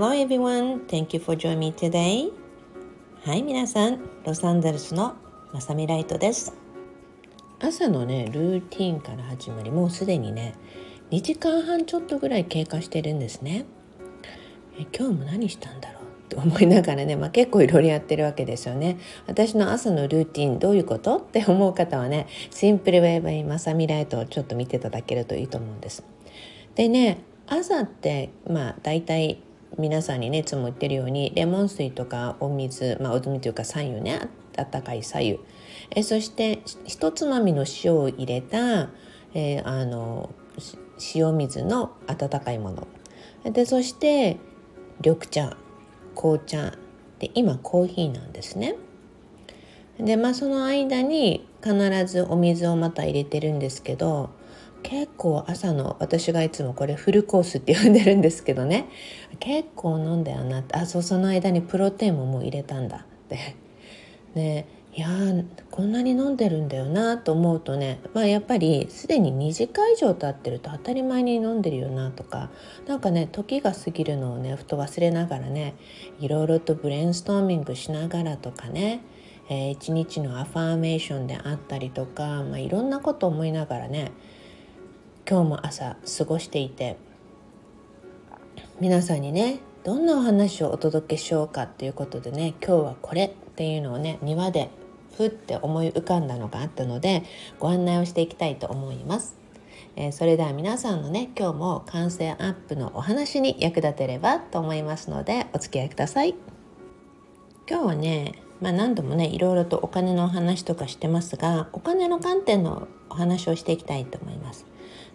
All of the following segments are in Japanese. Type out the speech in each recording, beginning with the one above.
Hello everyone, thank you for joining me today. はい皆さん、ロサンゼルスのまさみライトです。朝のね、ルーティンから始まり、もうすでにね、2時間半ちょっとぐらい経過してるんですね。え今日も何したんだろう？って思いながらね、まあ、結構いろいろやってるわけですよね。私の朝のルーティンどういうこと？って思う方はね、シンプルウェイバイまさみライトをちょっと見ていただけるといいと思うんです。でね、朝ってまあ大体皆さんにねいつも言ってるようにレモン水とかお水まあお水というか左右ね温かい左右えそして一つまみの塩を入れた、えー、あの塩水の温かいもの。でそして緑茶紅茶。で今コーヒーなんですね。でまあその間に必ずお水をまた入れてるんですけど結構朝の私がいつもこれフルコースって呼んでるんですけどね。結構飲んだよなって。あそうその間にプロテインももう入れたんだ。って。でいやこんなに飲んでるんだよなと思うとね、まあ、やっぱりすでに2時間以上経ってると当たり前に飲んでるよなとか。何かね時が過ぎるのをねふと忘れながらねいろいろとブレインストーミングしながらとかね。えー、一日のアファーメーションであったりとか、まあ、いろんなこと思いながらね今日も朝過ごしていて皆さんにねどんなお話をお届けしようかっていうことでね今日はこれっていうのをね庭でふって思い浮かんだのがあったのでご案内をしていきたいと思います。えー、それでは皆さんのね今日も感性アップのお話に役立てればと思いますのでお付き合いください。今日はねまあ、何度もねいろいろとお金のお話とかしてますがお金の観点のお話をしていきたいと思います。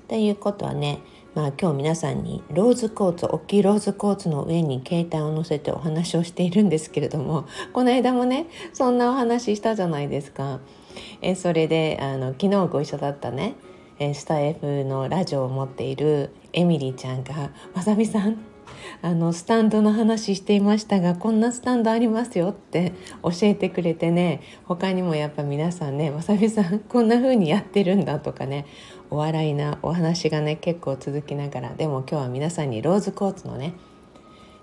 っていうことはねまあ今日皆さんにローズコーツ大きいローズコーツの上に携帯を載せてお話をしているんですけれども この間もねそんなお話したじゃないですか。えそれであの昨日ご一緒だったねえスタイフのラジオを持っているエミリーちゃんが「まさみさんあのスタンドの話していましたがこんなスタンドありますよって教えてくれてね他にもやっぱ皆さんねまさみさんこんな風にやってるんだとかねお笑いなお話がね結構続きながらでも今日は皆さんにローズコーツのね、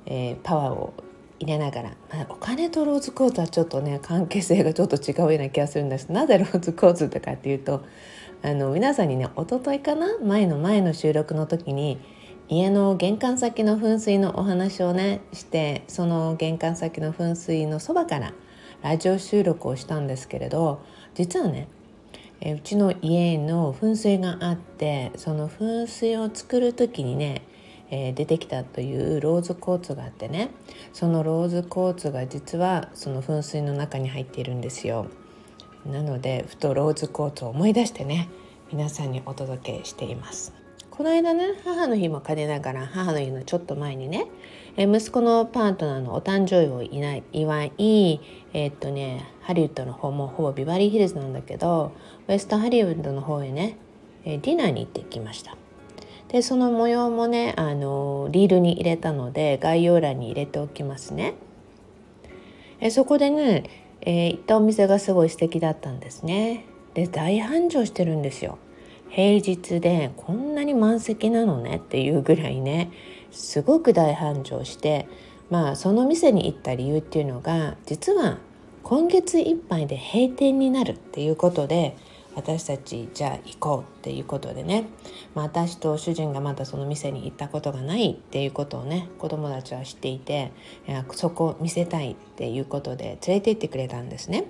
えー、パワーを入れながら、まあ、お金とローズコーツはちょっとね関係性がちょっと違うような気がするんですなぜローズコーツとかっていうとあの皆さんにね一昨日かな前の前の収録の時に家の玄関先の噴水のお話をねしてその玄関先の噴水のそばからラジオ収録をしたんですけれど実はねえうちの家の噴水があってその噴水を作る時にね、え、出てきたというローズコーツがあってねそのローズコーツが実はその噴水の中に入っているんですよ。なのでふとローズコーツを思い出してね皆さんにお届けしています。この間ね母の日も兼ねながら母の日のちょっと前にね息子のパートナーのお誕生日を祝いえー、っとねハリウッドの方もほぼビバリーヒルズなんだけどウエストハリウッドの方へねディナーに行ってきました。でその模様もねあのリールに入れたので概要欄に入れておきますね。えそこでね、えー、行ったお店がすごい素敵だったんですね。で大繁盛してるんですよ。平日でこんなに満席なのねっていうぐらいねすごく大繁盛してまあその店に行った理由っていうのが実は今月いっぱいで閉店になるっていうことで私たちじゃあ行こうっていうことでね、まあ、私と主人がまだその店に行ったことがないっていうことをね子供たちは知っていていそこを見せたいっていうことで連れて行ってくれたんですね。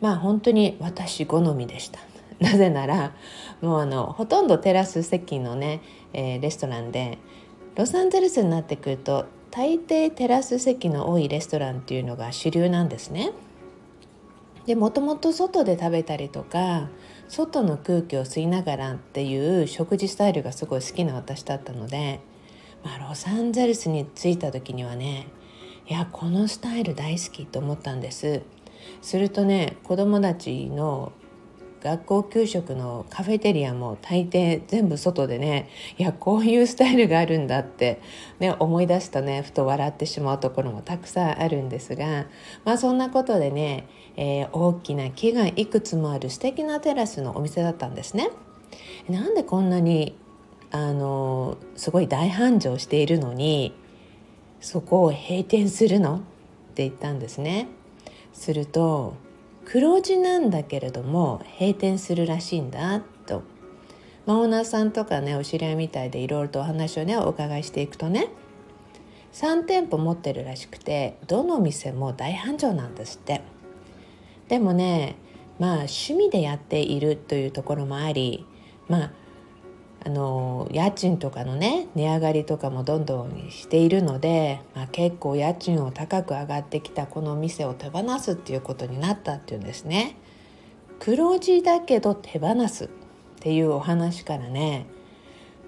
まあ本当に私好みでした。なぜならもうあのほとんどテラス席のね、えー、レストランでロサンゼルスになってくると大抵テラス席の多いレストランっていうのが主流なんですね。でもともと外で食べたりとか外の空気を吸いながらっていう食事スタイルがすごい好きな私だったので、まあ、ロサンゼルスに着いた時にはねいやこのスタイル大好きと思ったんです。するとね子供たちの学校給食のカフェテリアも大抵全部外でねいやこういうスタイルがあるんだって、ね、思い出すとねふと笑ってしまうところもたくさんあるんですがまあそんなことでね、えー、大きな木がいくつもある素敵なテラスのお店だったんですね。なんでこんなにあのすごい大繁盛しているのにそこを閉店するの?」って言ったんですね。すると黒字なんだけれども閉店するらしいんだと、まあ、オーナーさんとかねお知り合いみたいでいろいろとお話をねお伺いしていくとね3店舗持ってるらしくてどの店も大繁盛なんですって。でもねまあ趣味でやっているというところもありまああの家賃とかのね値上がりとかもどんどんしているので、まあ、結構家賃を高く上がってきたこの店を手放すっていうことになったっていうんですね。黒字だけど手放すっていうお話からね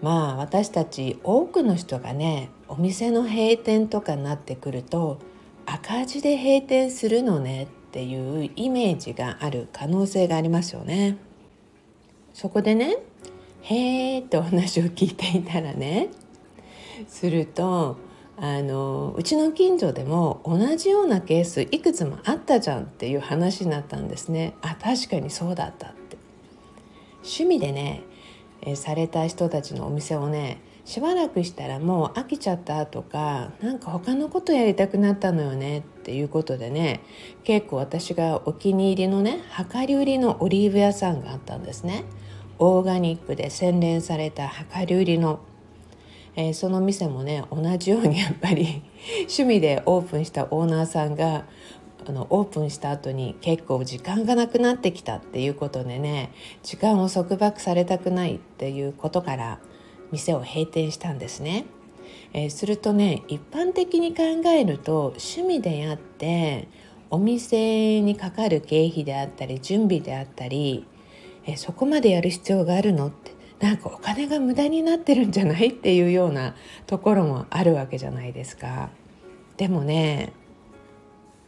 まあ私たち多くの人がねお店の閉店とかになってくると赤字で閉店するのねっていうイメージがある可能性がありますよね。そこでねへえってお話を聞いていたらねするとあのうちの近所でも同じようなケースいくつもあったじゃんっていう話になったんですねあ確かにそうだったって趣味でねえされた人たちのお店をねしばらくしたらもう飽きちゃったとかなんか他のことやりたくなったのよねっていうことでね結構私がお気に入りのね量り売りのオリーブ屋さんがあったんですね。オーガニックで洗練された量り売りの、えー、その店もね同じようにやっぱり 趣味でオープンしたオーナーさんがあのオープンした後に結構時間がなくなってきたっていうことでね時間を束縛されたくないっていうことから店を閉店したんですね。えー、するとね一般的に考えると趣味でやってお店にかかる経費であったり準備であったりえそこまでやる必要があるの？ってなんかお金が無駄になってるんじゃない？っていうようなところもあるわけじゃないですか。でもね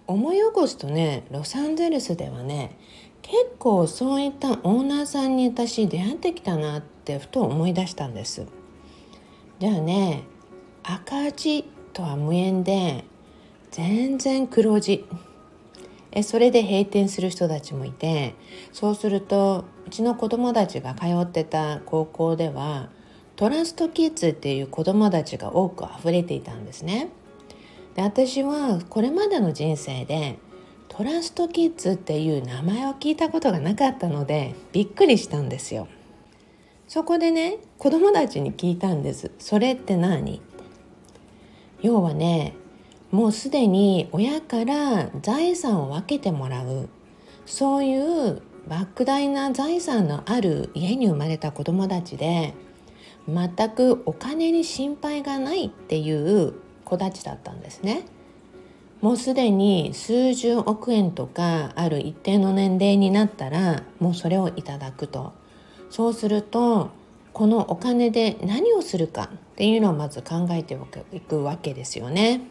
思い起こすとねロサンゼルスではね結構そういったオーナーさんに私出会ってきたなってふと思い出したんです。じゃあね赤字とは無縁で全然黒字えそれで閉店する人たちもいてそうするとうちの子供たちが通ってた高校ではトラストキッズっていう子供たちが多く溢れていたんですね。で私はこれまでの人生でトラストキッズっていう名前を聞いたことがなかったのでびっくりしたんですよ。そこでね子供たちに聞いたんです。それって何？要はねもうすでに親から財産を分けてもらうそういう莫大な財産のある家に生まれた子供たちで全くお金に心配がないっていう子たちだったんですね。もうすでに数十億円とかある一定の年齢になったらもうそれをいただくとそうするとこのお金で何をするかっていうのをまず考えていくわけですよね。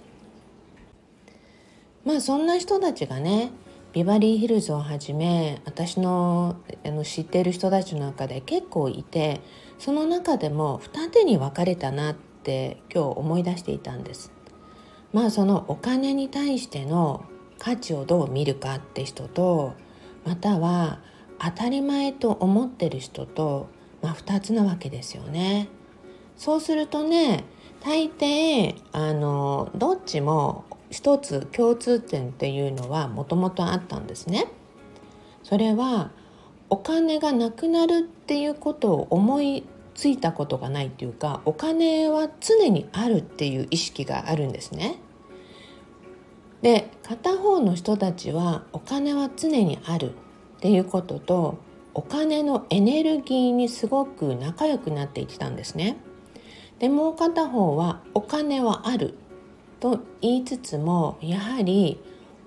まあそんな人たちがねビバリーヒルズをはじめ私のあの知っている人たちの中で結構いてその中でも二手に分かれたなって今日思い出していたんです。まあそのお金に対しての価値をどう見るかって人とまたは当たり前と思ってる人と、まあ、2つなわけですよね。そうするとね大抵あのどっちも一つ共通点っていうのはもともとあったんですね。それはお金がなくなるっていうことを思いついたことがないっていうかお金は常にあるっていう意識があるんですね。で片方の人たちはお金は常にあるっていうこととお金のエネルギーにすごく仲良くなっていったんですね。でもう片方はお金はあると言いつつもやはり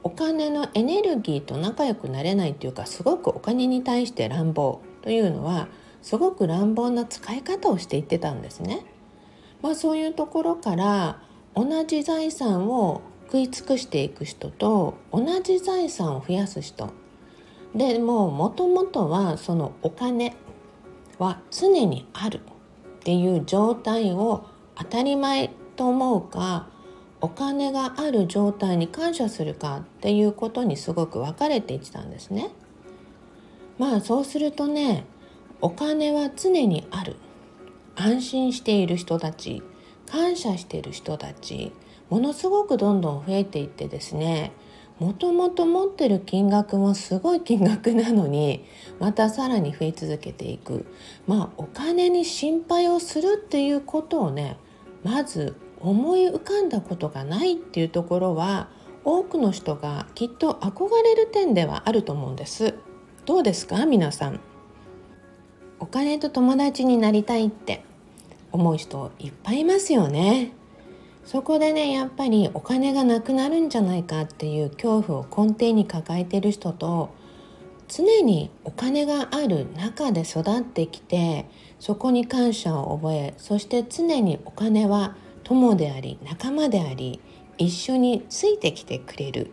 お金のエネルギーと仲良くなれないというかすごくお金に対して乱暴というのはすごく乱暴な使い方をしていってたんですね。まあ、そういうところから同じ財産を食い尽くしていく人と同じ財産を増やす人でももともとはそのお金は常にあるっていう状態を当たり前と思うかお金がある状態に感謝するかっていうことにすごく分かれていってたんですね。まあそうするとねお金は常にある安心している人たち感謝している人たちものすごくどんどん増えていってですねもともと持ってる金額もすごい金額なのにまたさらに増え続けていくまあお金に心配をするっていうことをねまず思い浮かんだことがないっていうところは多くの人がきっと憧れる点ではあると思うんです。どうですか？皆さん。お金と友達になりたいって思う人いっぱいいますよね。そこでねやっぱりお金がなくなるんじゃないかっていう恐怖を根底に抱えてる人と常にお金がある中で育ってきてそこに感謝を覚えそして常にお金は友であり仲間であり一緒についてきてくれる。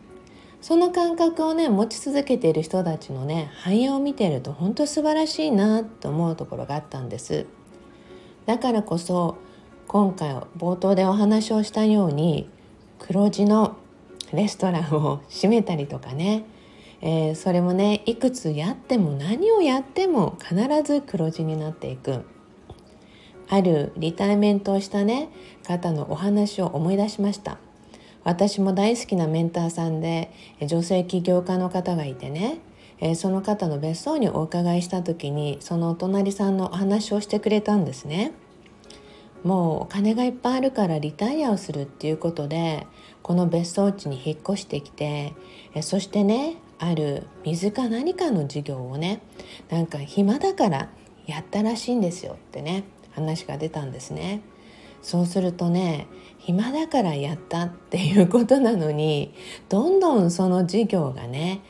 その感覚をね持ち続けている人たちのね繁栄を見てると本当素晴らしいなと思うところがあったんです。だからこそ今回冒頭でお話をしたように黒字のレストランを閉めたりとかね、えー、それもねいくつやっても何をやっても必ず黒字になっていく。あるリタイメントをしたね方のお話を思い出しました私も大好きなメンターさんで女性起業家の方がいてねその方の別荘にお伺いした時にそのお隣さんのお話をしてくれたんですね。もうお金がいっぱいあるからリタイアをするっていうことでこの別荘地に引っ越してきてそしてねある水か何かの事業をねなんか暇だからやったらしいんですよってね話が出たんですね。そうするとね暇だからやったっていうことなのにどんどんその事業がね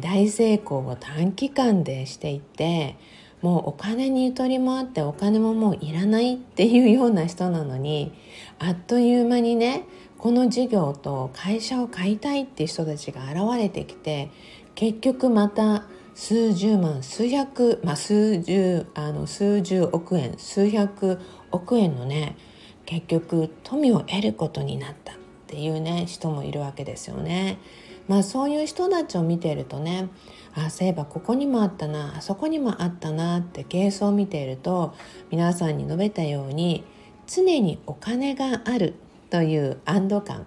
大成功を短期間でしていってもうお金にゆとりもあってお金ももういらないっていうような人なのにあっという間にねこの事業と会社を買いたいっていう人たちが現れてきて結局また数十万数百、まあ、数十あの数十億円数百億円のね結局富を得ることになったっていうね人もいるわけですよね。まあそういう人たちを見ているとねあそういえばここにもあったなあそこにもあったなってケースを見ていると皆さんに述べたように常にお金があるという安堵感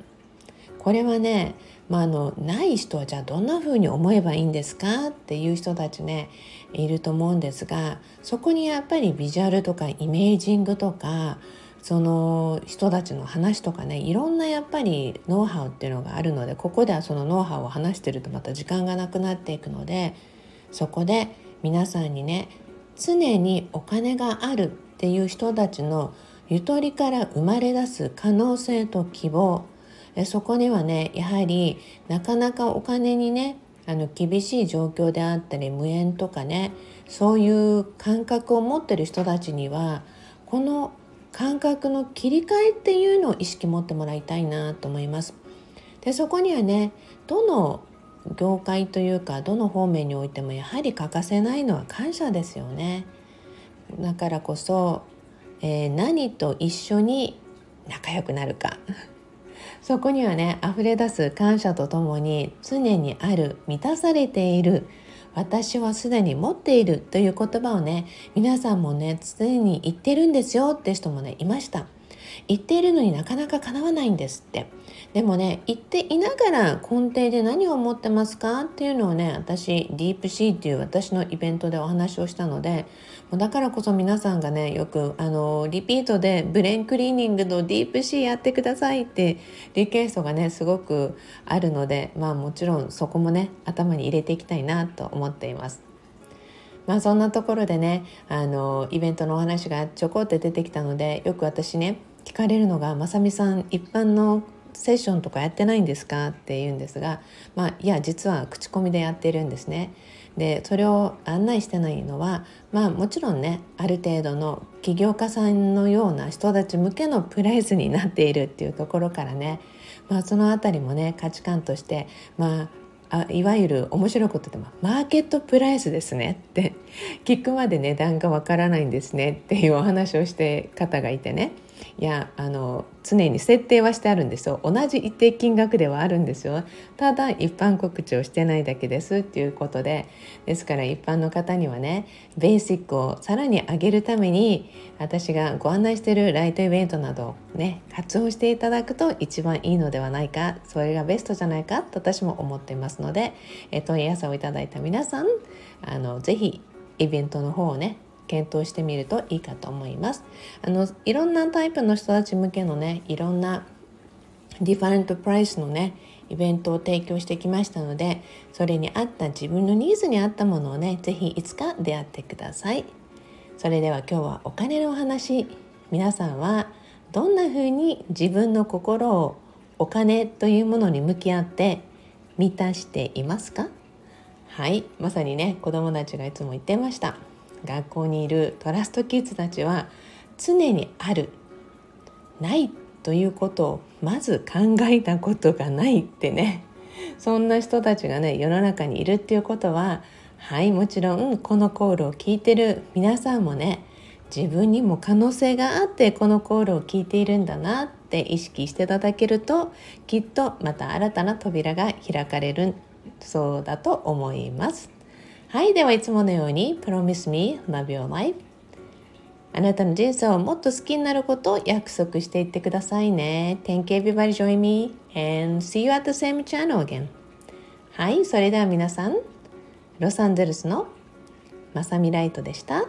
これはね、まあ、あのない人はじゃあどんな風に思えばいいんですかっていう人たちねいると思うんですがそこにやっぱりビジュアルとかイメージングとかその人たちの話とかねいろんなやっぱりノウハウっていうのがあるのでここではそのノウハウを話してるとまた時間がなくなっていくのでそこで皆さんにね常にお金があるっていう人たちのゆとりから生まれ出す可能性と希望でそこにはねやはりなかなかお金にねあの厳しい状況であったり無縁とかねそういう感覚を持ってる人たちにはこの感覚の切り替えっていうのを意識持ってもらいたいなと思います。でそこにはねどの業界というかどの方面においてもやはり欠かせないのは感謝ですよね。だからこそ、えー、何と一緒に仲良くなるかそこにはね溢れ出す感謝とともに常にある満たされている。私はすでに持っているという言葉をね皆さんもね常に言ってるんですよ。って人もねいました。言っているのになかなか叶わないんですって。でもね言っていながら根底で何を思ってますかっていうのをね私ディープシーっていう私のイベントでお話をしたのでだからこそ皆さんがねよくあのリピートでブレインクリーニングのディープシーやってくださいってリクエストがねすごくあるのでまあもちろんそこもね頭に入れていきたいなと思っています。まあそんなところでねあのイベントのお話がちょこって出てきたのでよく私ね聞かれるのが「まさみさん一般のセッションとかやってないんですか?」って言うんですがまあいや実は口コミでやってるんですね。でそれを案内してないのはまあもちろんねある程度の起業家さんのような人たち向けのプライスになっているっていうところからね、まあ、その辺りもね価値観としてまああいわゆる面白いことでもマーケットプライスですねって聞くまで値段がわからないんですねっていうお話をして方がいてね。いやあの常に設定はしてあるんですよ。同じ一定金額ではあるんですよ。ただ一般告知をしてないだけですっていうことで。ですから一般の方にはねベーシックをさらに上げるために私がご案内してるライトイベントなどね活用していただくと一番いいのではないかそれがベストじゃないかと私も思っていますので問い合わせをいただいた皆さんあのぜひイベントの方をね検討してみるといいかと思います。あのいろんなタイプの人たち向けのねいろんなディファレントプライスのねイベントを提供してきましたのでそれに合った自分のニーズに合ったものをね是非いつか出会ってください。それでは今日はお金のお話皆さんはどんな風に自分の心をお金というものに向き合って満たしていますか？はいまさにね子供たちがいつも言ってました学校にいるトラストキッズたちは常にあるないということをまず考えたことがないってね そんな人たちがね世の中にいるっていうことははいもちろんこのコールを聞いてる皆さんもね自分にも可能性があってこのコールを聞いているんだなって意識していただけるときっとまた新たな扉が開かれるそうだと思います。はい、ではいつものように Promise me love your life あなたの人生をもっと好きになることを約束していってくださいね。Thank you everybody join me and see you at the same channel again. はい、それでは皆さん、ロサンゼルスのまさみライトでした。